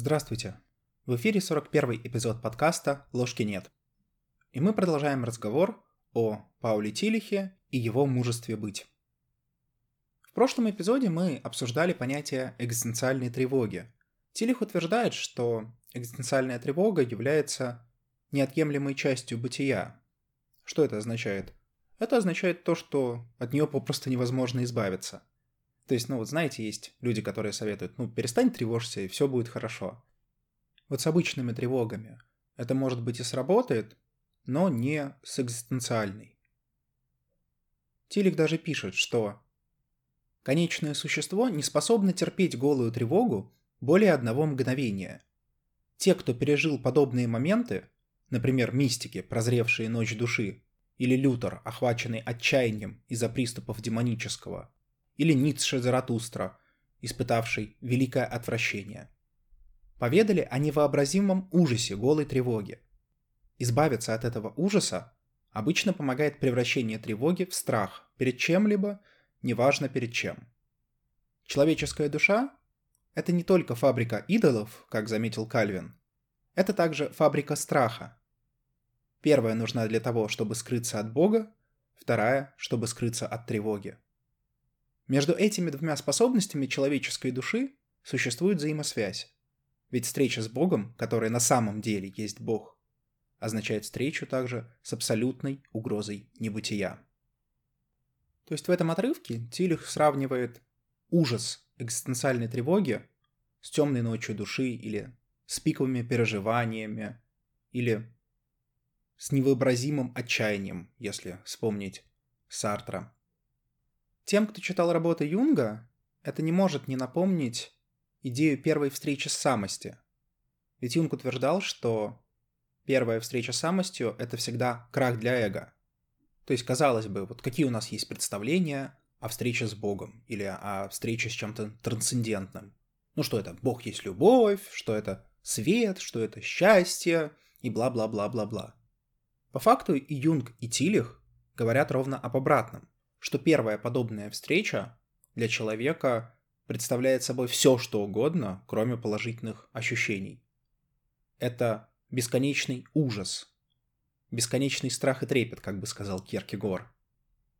Здравствуйте! В эфире 41 эпизод подкаста «Ложки нет». И мы продолжаем разговор о Пауле Тилихе и его мужестве быть. В прошлом эпизоде мы обсуждали понятие экзистенциальной тревоги. Тилих утверждает, что экзистенциальная тревога является неотъемлемой частью бытия. Что это означает? Это означает то, что от нее попросту невозможно избавиться. То есть, ну вот знаете, есть люди, которые советуют, ну перестань тревожься, и все будет хорошо. Вот с обычными тревогами это может быть и сработает, но не с экзистенциальной. Тилик даже пишет, что конечное существо не способно терпеть голую тревогу более одного мгновения. Те, кто пережил подобные моменты, например, мистики, прозревшие ночь души, или Лютер, охваченный отчаянием из-за приступов демонического – или Ницше Заратустра, испытавший великое отвращение. Поведали о невообразимом ужасе голой тревоги. Избавиться от этого ужаса обычно помогает превращение тревоги в страх перед чем-либо, неважно перед чем. Человеческая душа – это не только фабрика идолов, как заметил Кальвин, это также фабрика страха. Первая нужна для того, чтобы скрыться от Бога, вторая, чтобы скрыться от тревоги. Между этими двумя способностями человеческой души существует взаимосвязь. Ведь встреча с Богом, которая на самом деле есть Бог, означает встречу также с абсолютной угрозой небытия. То есть в этом отрывке Тилих сравнивает ужас экзистенциальной тревоги с темной ночью души или с пиковыми переживаниями или с невообразимым отчаянием, если вспомнить Сартра – тем, кто читал работы Юнга, это не может не напомнить идею первой встречи с самости. Ведь Юнг утверждал, что первая встреча с самостью – это всегда крах для эго. То есть, казалось бы, вот какие у нас есть представления о встрече с Богом или о встрече с чем-то трансцендентным. Ну что это? Бог есть любовь, что это свет, что это счастье и бла-бла-бла-бла-бла. По факту и Юнг, и Тилих говорят ровно об обратном что первая подобная встреча для человека представляет собой все, что угодно, кроме положительных ощущений. Это бесконечный ужас, бесконечный страх и трепет, как бы сказал Кierкегор,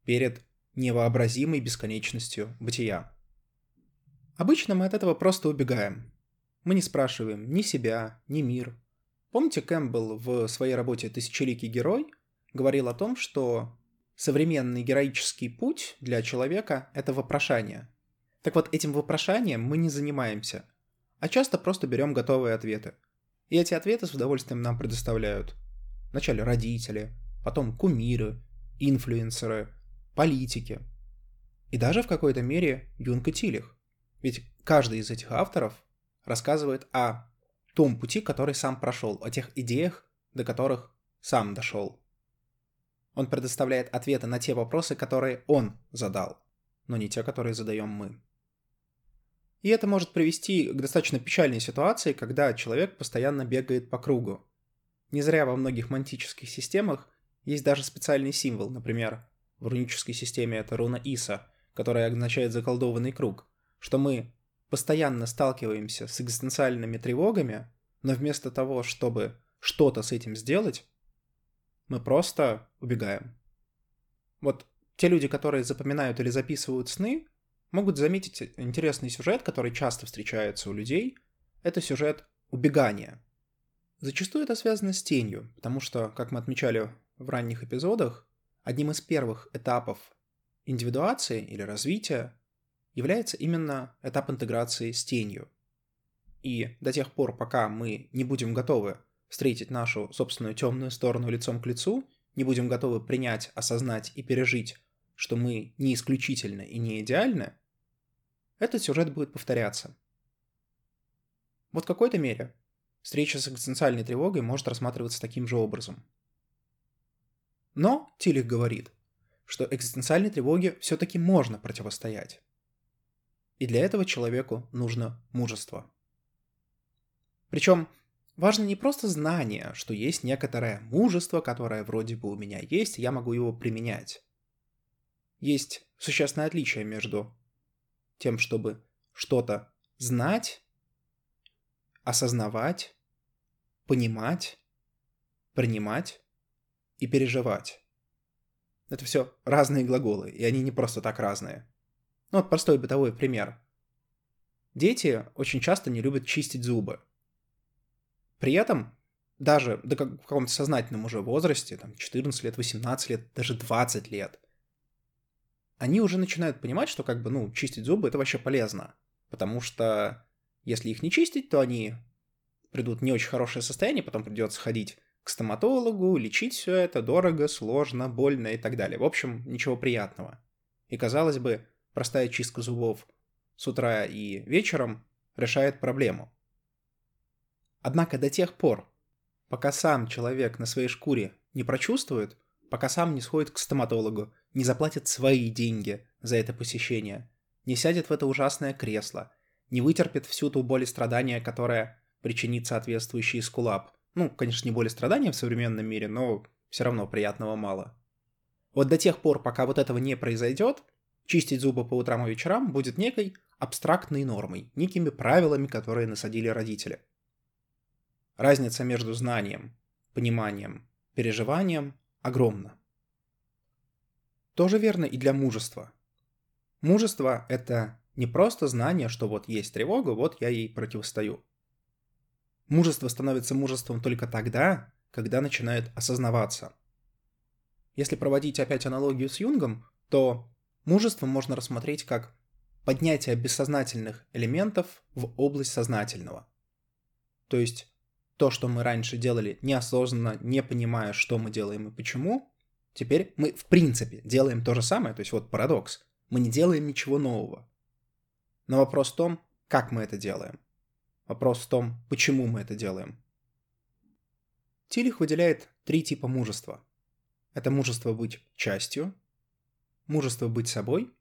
перед невообразимой бесконечностью бытия. Обычно мы от этого просто убегаем. Мы не спрашиваем ни себя, ни мир. Помните, Кэмпбелл в своей работе «Тысячеликий герой» говорил о том, что современный героический путь для человека — это вопрошание. Так вот, этим вопрошанием мы не занимаемся, а часто просто берем готовые ответы. И эти ответы с удовольствием нам предоставляют вначале родители, потом кумиры, инфлюенсеры, политики. И даже в какой-то мере Юнг и Тилих. Ведь каждый из этих авторов рассказывает о том пути, который сам прошел, о тех идеях, до которых сам дошел. Он предоставляет ответы на те вопросы, которые он задал, но не те, которые задаем мы. И это может привести к достаточно печальной ситуации, когда человек постоянно бегает по кругу. Не зря во многих мантических системах есть даже специальный символ, например, в рунической системе это руна Иса, которая означает заколдованный круг, что мы постоянно сталкиваемся с экзистенциальными тревогами, но вместо того, чтобы что-то с этим сделать, мы просто убегаем. Вот те люди, которые запоминают или записывают сны, могут заметить интересный сюжет, который часто встречается у людей. Это сюжет убегания. Зачастую это связано с тенью, потому что, как мы отмечали в ранних эпизодах, одним из первых этапов индивидуации или развития является именно этап интеграции с тенью. И до тех пор, пока мы не будем готовы встретить нашу собственную темную сторону лицом к лицу, не будем готовы принять, осознать и пережить, что мы не исключительно и не идеальны, этот сюжет будет повторяться. Вот в какой-то мере встреча с экзистенциальной тревогой может рассматриваться таким же образом. Но Тилих говорит, что экзистенциальной тревоге все-таки можно противостоять. И для этого человеку нужно мужество. Причем Важно не просто знание, что есть некоторое мужество, которое вроде бы у меня есть, и я могу его применять. Есть существенное отличие между тем, чтобы что-то знать, осознавать, понимать, принимать и переживать. Это все разные глаголы, и они не просто так разные. Ну вот простой бытовой пример. Дети очень часто не любят чистить зубы. При этом даже до как, в каком-то сознательном уже возрасте, там 14 лет, 18 лет, даже 20 лет, они уже начинают понимать, что как бы, ну, чистить зубы это вообще полезно. Потому что если их не чистить, то они придут в не очень хорошее состояние, потом придется ходить к стоматологу, лечить все это дорого, сложно, больно и так далее. В общем, ничего приятного. И казалось бы, простая чистка зубов с утра и вечером решает проблему. Однако до тех пор, пока сам человек на своей шкуре не прочувствует, пока сам не сходит к стоматологу, не заплатит свои деньги за это посещение, не сядет в это ужасное кресло, не вытерпит всю ту боль и страдания, которая причинит соответствующий скулап. Ну, конечно, не боль и страдания в современном мире, но все равно приятного мало. Вот до тех пор, пока вот этого не произойдет, чистить зубы по утрам и вечерам будет некой абстрактной нормой, некими правилами, которые насадили родители. Разница между знанием, пониманием, переживанием огромна. Тоже верно и для мужества. Мужество — это не просто знание, что вот есть тревога, вот я ей противостою. Мужество становится мужеством только тогда, когда начинает осознаваться. Если проводить опять аналогию с Юнгом, то мужество можно рассмотреть как поднятие бессознательных элементов в область сознательного. То есть то, что мы раньше делали неосознанно, не понимая, что мы делаем и почему, теперь мы в принципе делаем то же самое, то есть вот парадокс. Мы не делаем ничего нового. Но вопрос в том, как мы это делаем. Вопрос в том, почему мы это делаем. Тилих выделяет три типа мужества. Это мужество быть частью, мужество быть собой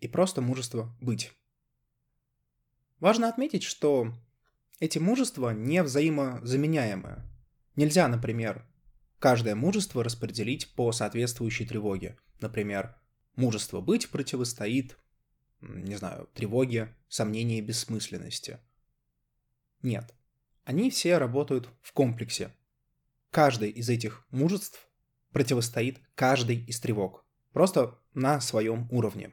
и просто мужество быть. Важно отметить, что эти мужества не взаимозаменяемые. Нельзя, например, каждое мужество распределить по соответствующей тревоге. Например, мужество быть противостоит, не знаю, тревоге, сомнению и бессмысленности. Нет. Они все работают в комплексе. Каждый из этих мужеств противостоит каждой из тревог. Просто на своем уровне.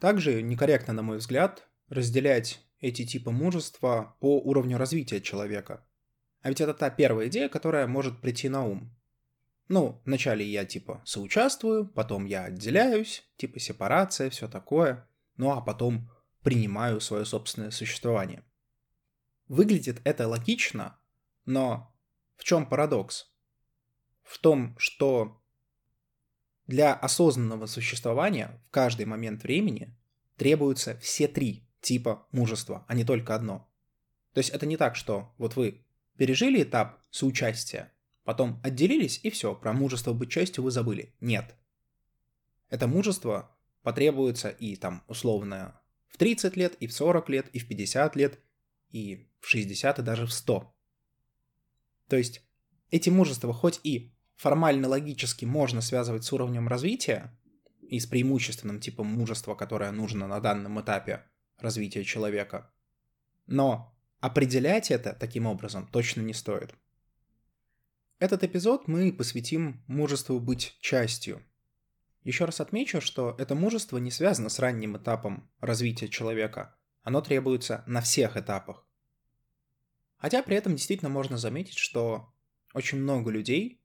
Также некорректно, на мой взгляд, разделять эти типы мужества по уровню развития человека. А ведь это та первая идея, которая может прийти на ум. Ну, вначале я типа соучаствую, потом я отделяюсь, типа сепарация, все такое, ну а потом принимаю свое собственное существование. Выглядит это логично, но в чем парадокс? В том, что для осознанного существования в каждый момент времени требуются все три типа мужества, а не только одно. То есть это не так, что вот вы пережили этап соучастия, потом отделились и все, про мужество быть частью вы забыли. Нет. Это мужество потребуется и там условно в 30 лет, и в 40 лет, и в 50 лет, и в 60, и даже в 100. То есть эти мужества хоть и формально логически можно связывать с уровнем развития и с преимущественным типом мужества, которое нужно на данном этапе развития человека. Но определять это таким образом точно не стоит. Этот эпизод мы посвятим мужеству быть частью. Еще раз отмечу, что это мужество не связано с ранним этапом развития человека. Оно требуется на всех этапах. Хотя при этом действительно можно заметить, что очень много людей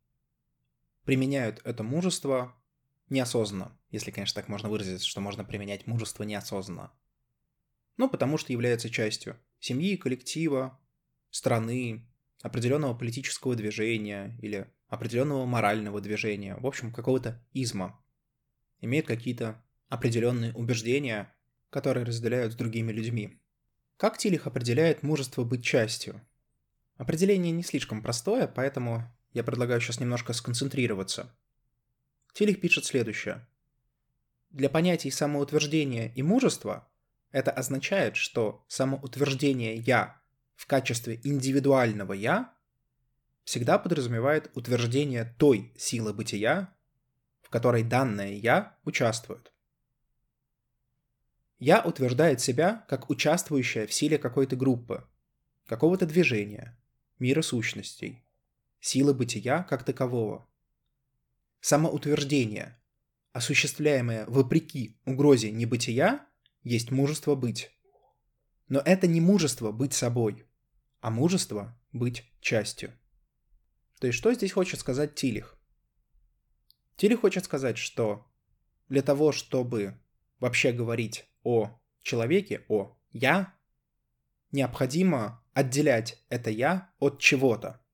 применяют это мужество неосознанно. Если, конечно, так можно выразиться, что можно применять мужество неосознанно но потому что является частью семьи, коллектива, страны, определенного политического движения или определенного морального движения, в общем, какого-то изма. Имеет какие-то определенные убеждения, которые разделяют с другими людьми. Как Тилих определяет мужество быть частью? Определение не слишком простое, поэтому я предлагаю сейчас немножко сконцентрироваться. Тилих пишет следующее. Для понятий самоутверждения и мужества это означает, что самоутверждение «я» в качестве индивидуального «я» всегда подразумевает утверждение той силы бытия, в которой данное «я» участвует. «Я» утверждает себя как участвующая в силе какой-то группы. какого-то движения, мира сущностей, силы бытия как такового. Самоутверждение, осуществляемое вопреки угрозе небытия, есть мужество быть. Но это не мужество быть собой, а мужество быть частью. То есть что здесь хочет сказать Тилих? Тилих хочет сказать, что для того, чтобы вообще говорить о человеке, о «я», необходимо отделять это «я» от чего-то.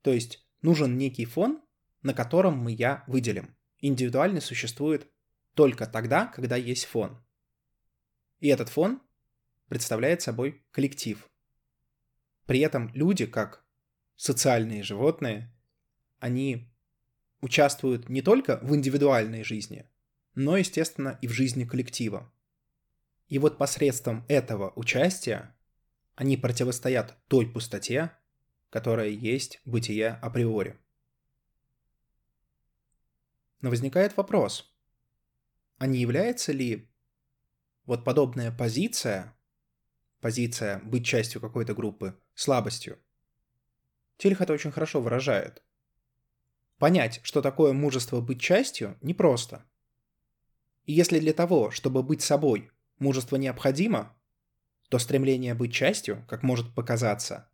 То есть нужен некий фон, на котором мы «я» выделим. Индивидуальный существует только тогда, когда есть фон. И этот фон представляет собой коллектив. При этом люди, как социальные животные, они участвуют не только в индивидуальной жизни, но, естественно, и в жизни коллектива. И вот посредством этого участия они противостоят той пустоте, которая есть бытие априори. Но возникает вопрос, а не является ли вот подобная позиция, позиция быть частью какой-то группы, слабостью? Тельх это очень хорошо выражает. Понять, что такое мужество быть частью, непросто. И если для того, чтобы быть собой, мужество необходимо, то стремление быть частью, как может показаться,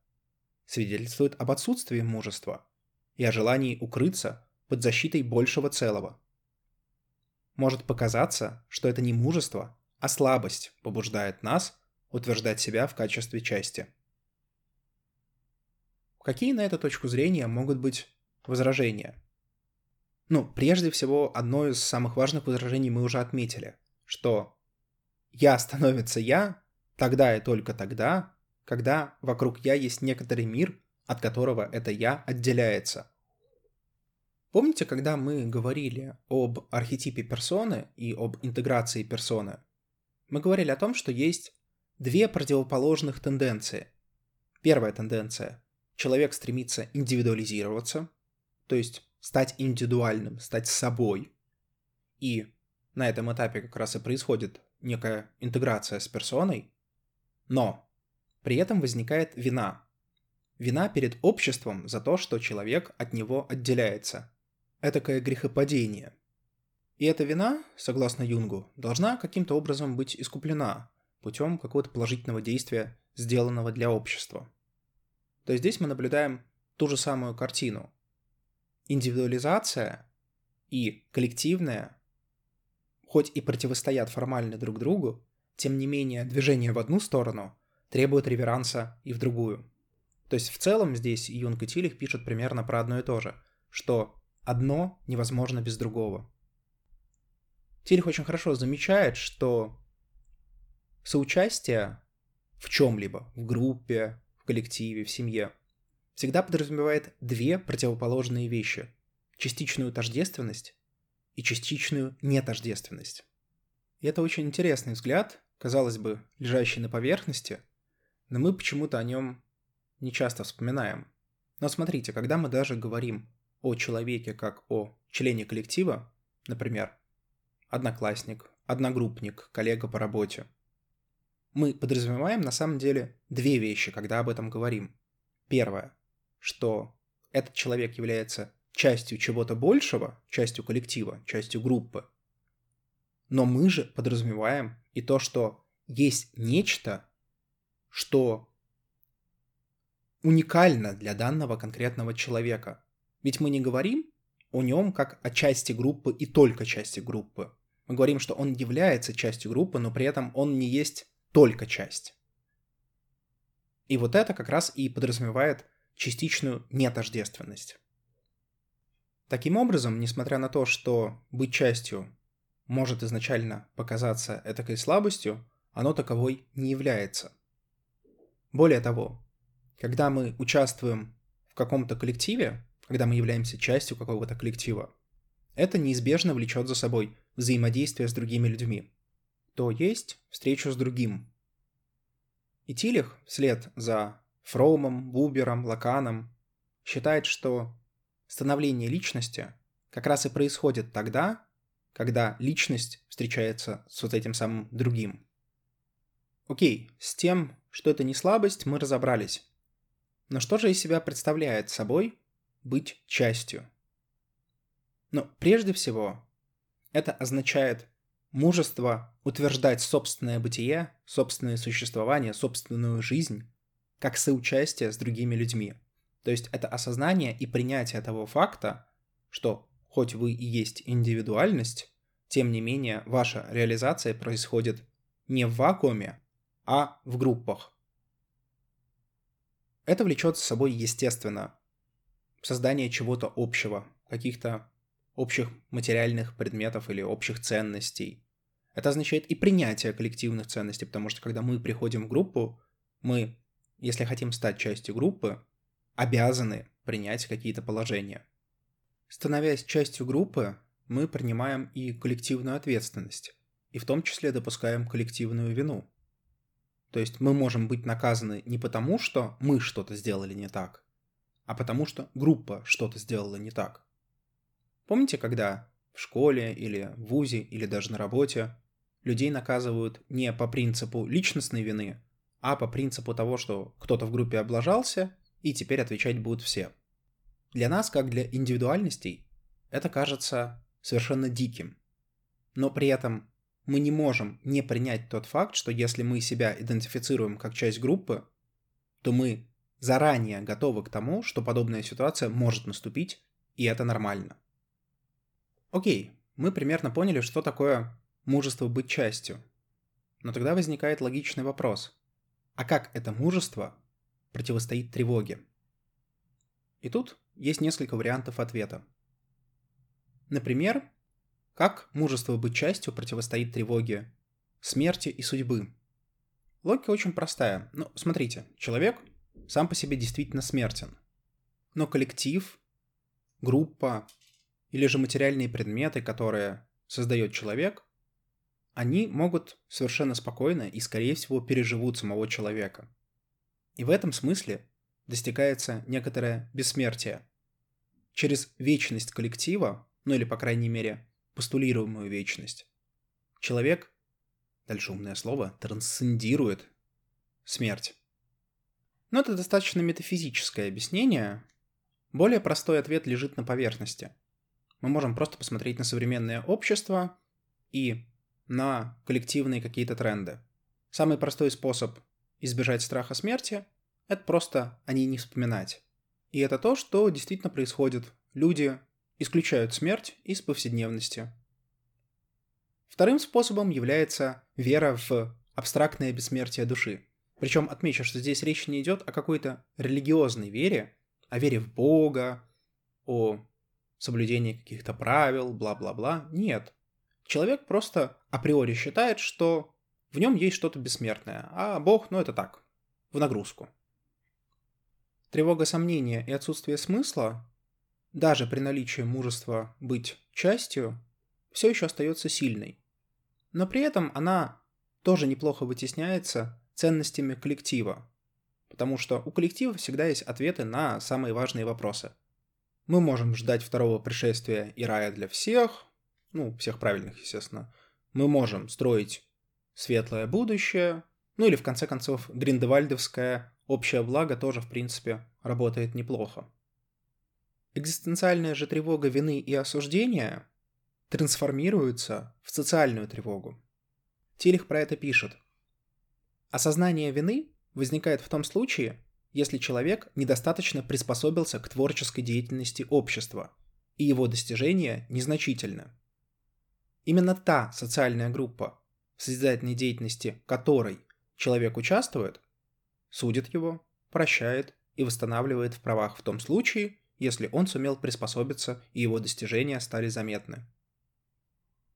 свидетельствует об отсутствии мужества и о желании укрыться под защитой большего целого. Может показаться, что это не мужество, а слабость побуждает нас утверждать себя в качестве части. Какие на эту точку зрения могут быть возражения? Ну, прежде всего, одно из самых важных возражений мы уже отметили, что «я» становится «я» тогда и только тогда, когда вокруг «я» есть некоторый мир, от которого это «я» отделяется. Помните, когда мы говорили об архетипе персоны и об интеграции персоны? Мы говорили о том, что есть две противоположных тенденции. Первая тенденция человек стремится индивидуализироваться, то есть стать индивидуальным, стать собой. И на этом этапе как раз и происходит некая интеграция с персоной, но при этом возникает вина. Вина перед обществом за то, что человек от него отделяется. Этакое грехопадение. И эта вина, согласно Юнгу, должна каким-то образом быть искуплена путем какого-то положительного действия, сделанного для общества то здесь мы наблюдаем ту же самую картину. Индивидуализация и коллективная, хоть и противостоят формально друг другу, тем не менее движение в одну сторону требует реверанса и в другую. То есть в целом здесь Юнг и Тилих пишут примерно про одно и то же, что одно невозможно без другого. Тилих очень хорошо замечает, что соучастие в чем-либо, в группе, в коллективе, в семье, всегда подразумевает две противоположные вещи – частичную тождественность и частичную нетождественность. И это очень интересный взгляд, казалось бы, лежащий на поверхности, но мы почему-то о нем не часто вспоминаем. Но смотрите, когда мы даже говорим о человеке как о члене коллектива, например, одноклассник, одногруппник, коллега по работе – мы подразумеваем на самом деле две вещи, когда об этом говорим. Первое, что этот человек является частью чего-то большего, частью коллектива, частью группы. Но мы же подразумеваем и то, что есть нечто, что уникально для данного конкретного человека. Ведь мы не говорим о нем как о части группы и только части группы. Мы говорим, что он является частью группы, но при этом он не есть только часть. И вот это как раз и подразумевает частичную нетождественность. Таким образом, несмотря на то, что быть частью может изначально показаться этакой слабостью, оно таковой не является. Более того, когда мы участвуем в каком-то коллективе, когда мы являемся частью какого-то коллектива, это неизбежно влечет за собой взаимодействие с другими людьми то есть встречу с другим. И Тилих, вслед за Фроумом, Бубером, Лаканом, считает, что становление личности как раз и происходит тогда, когда личность встречается с вот этим самым другим. Окей, с тем, что это не слабость, мы разобрались. Но что же из себя представляет собой быть частью? Но прежде всего, это означает мужество утверждать собственное бытие, собственное существование, собственную жизнь как соучастие с другими людьми. То есть это осознание и принятие того факта, что хоть вы и есть индивидуальность, тем не менее ваша реализация происходит не в вакууме, а в группах. Это влечет с собой, естественно, создание чего-то общего, каких-то общих материальных предметов или общих ценностей. Это означает и принятие коллективных ценностей, потому что когда мы приходим в группу, мы, если хотим стать частью группы, обязаны принять какие-то положения. Становясь частью группы, мы принимаем и коллективную ответственность, и в том числе допускаем коллективную вину. То есть мы можем быть наказаны не потому, что мы что-то сделали не так, а потому что группа что-то сделала не так. Помните, когда в школе или в ВУЗе или даже на работе людей наказывают не по принципу личностной вины, а по принципу того, что кто-то в группе облажался, и теперь отвечать будут все. Для нас, как для индивидуальностей, это кажется совершенно диким. Но при этом мы не можем не принять тот факт, что если мы себя идентифицируем как часть группы, то мы заранее готовы к тому, что подобная ситуация может наступить, и это нормально. Окей, мы примерно поняли, что такое мужество быть частью. Но тогда возникает логичный вопрос. А как это мужество противостоит тревоге? И тут есть несколько вариантов ответа. Например, как мужество быть частью противостоит тревоге, смерти и судьбы? Логика очень простая. Ну, смотрите, человек сам по себе действительно смертен. Но коллектив, группа или же материальные предметы, которые создает человек, они могут совершенно спокойно и, скорее всего, переживут самого человека. И в этом смысле достигается некоторое бессмертие. Через вечность коллектива, ну или, по крайней мере, постулируемую вечность. Человек, дальше умное слово, трансцендирует смерть. Но это достаточно метафизическое объяснение. Более простой ответ лежит на поверхности. Мы можем просто посмотреть на современное общество и на коллективные какие-то тренды. Самый простой способ избежать страха смерти – это просто о ней не вспоминать. И это то, что действительно происходит. Люди исключают смерть из повседневности. Вторым способом является вера в абстрактное бессмертие души. Причем отмечу, что здесь речь не идет о какой-то религиозной вере, о вере в Бога, о соблюдении каких-то правил, бла-бла-бла. Нет. Человек просто априори считает, что в нем есть что-то бессмертное, а Бог, ну это так, в нагрузку. Тревога сомнения и отсутствие смысла даже при наличии мужества быть частью, все еще остается сильной. Но при этом она тоже неплохо вытесняется ценностями коллектива, потому что у коллектива всегда есть ответы на самые важные вопросы. Мы можем ждать второго пришествия и рая для всех, ну, всех правильных, естественно. Мы можем строить светлое будущее, ну или в конце концов гриндевальдовское общее благо тоже, в принципе, работает неплохо. Экзистенциальная же тревога вины и осуждения трансформируется в социальную тревогу. Тилих про это пишет. Осознание вины возникает в том случае, если человек недостаточно приспособился к творческой деятельности общества, и его достижения незначительны. Именно та социальная группа, в созидательной деятельности которой человек участвует, судит его, прощает и восстанавливает в правах в том случае, если он сумел приспособиться и его достижения стали заметны.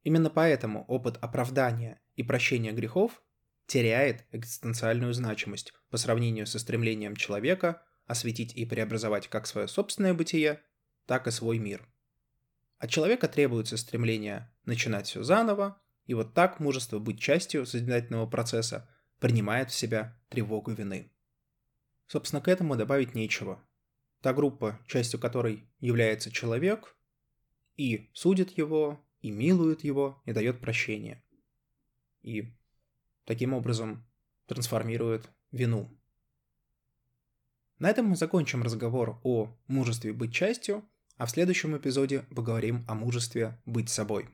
Именно поэтому опыт оправдания и прощения грехов теряет экзистенциальную значимость по сравнению со стремлением человека осветить и преобразовать как свое собственное бытие, так и свой мир. От человека требуется стремление начинать все заново, и вот так мужество быть частью созидательного процесса принимает в себя тревогу вины. Собственно, к этому добавить нечего. Та группа, частью которой является человек, и судит его, и милует его, и дает прощение. И таким образом трансформирует вину. На этом мы закончим разговор о мужестве быть частью, а в следующем эпизоде поговорим о мужестве быть собой.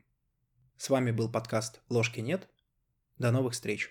С вами был подкаст «Ложки нет». До новых встреч!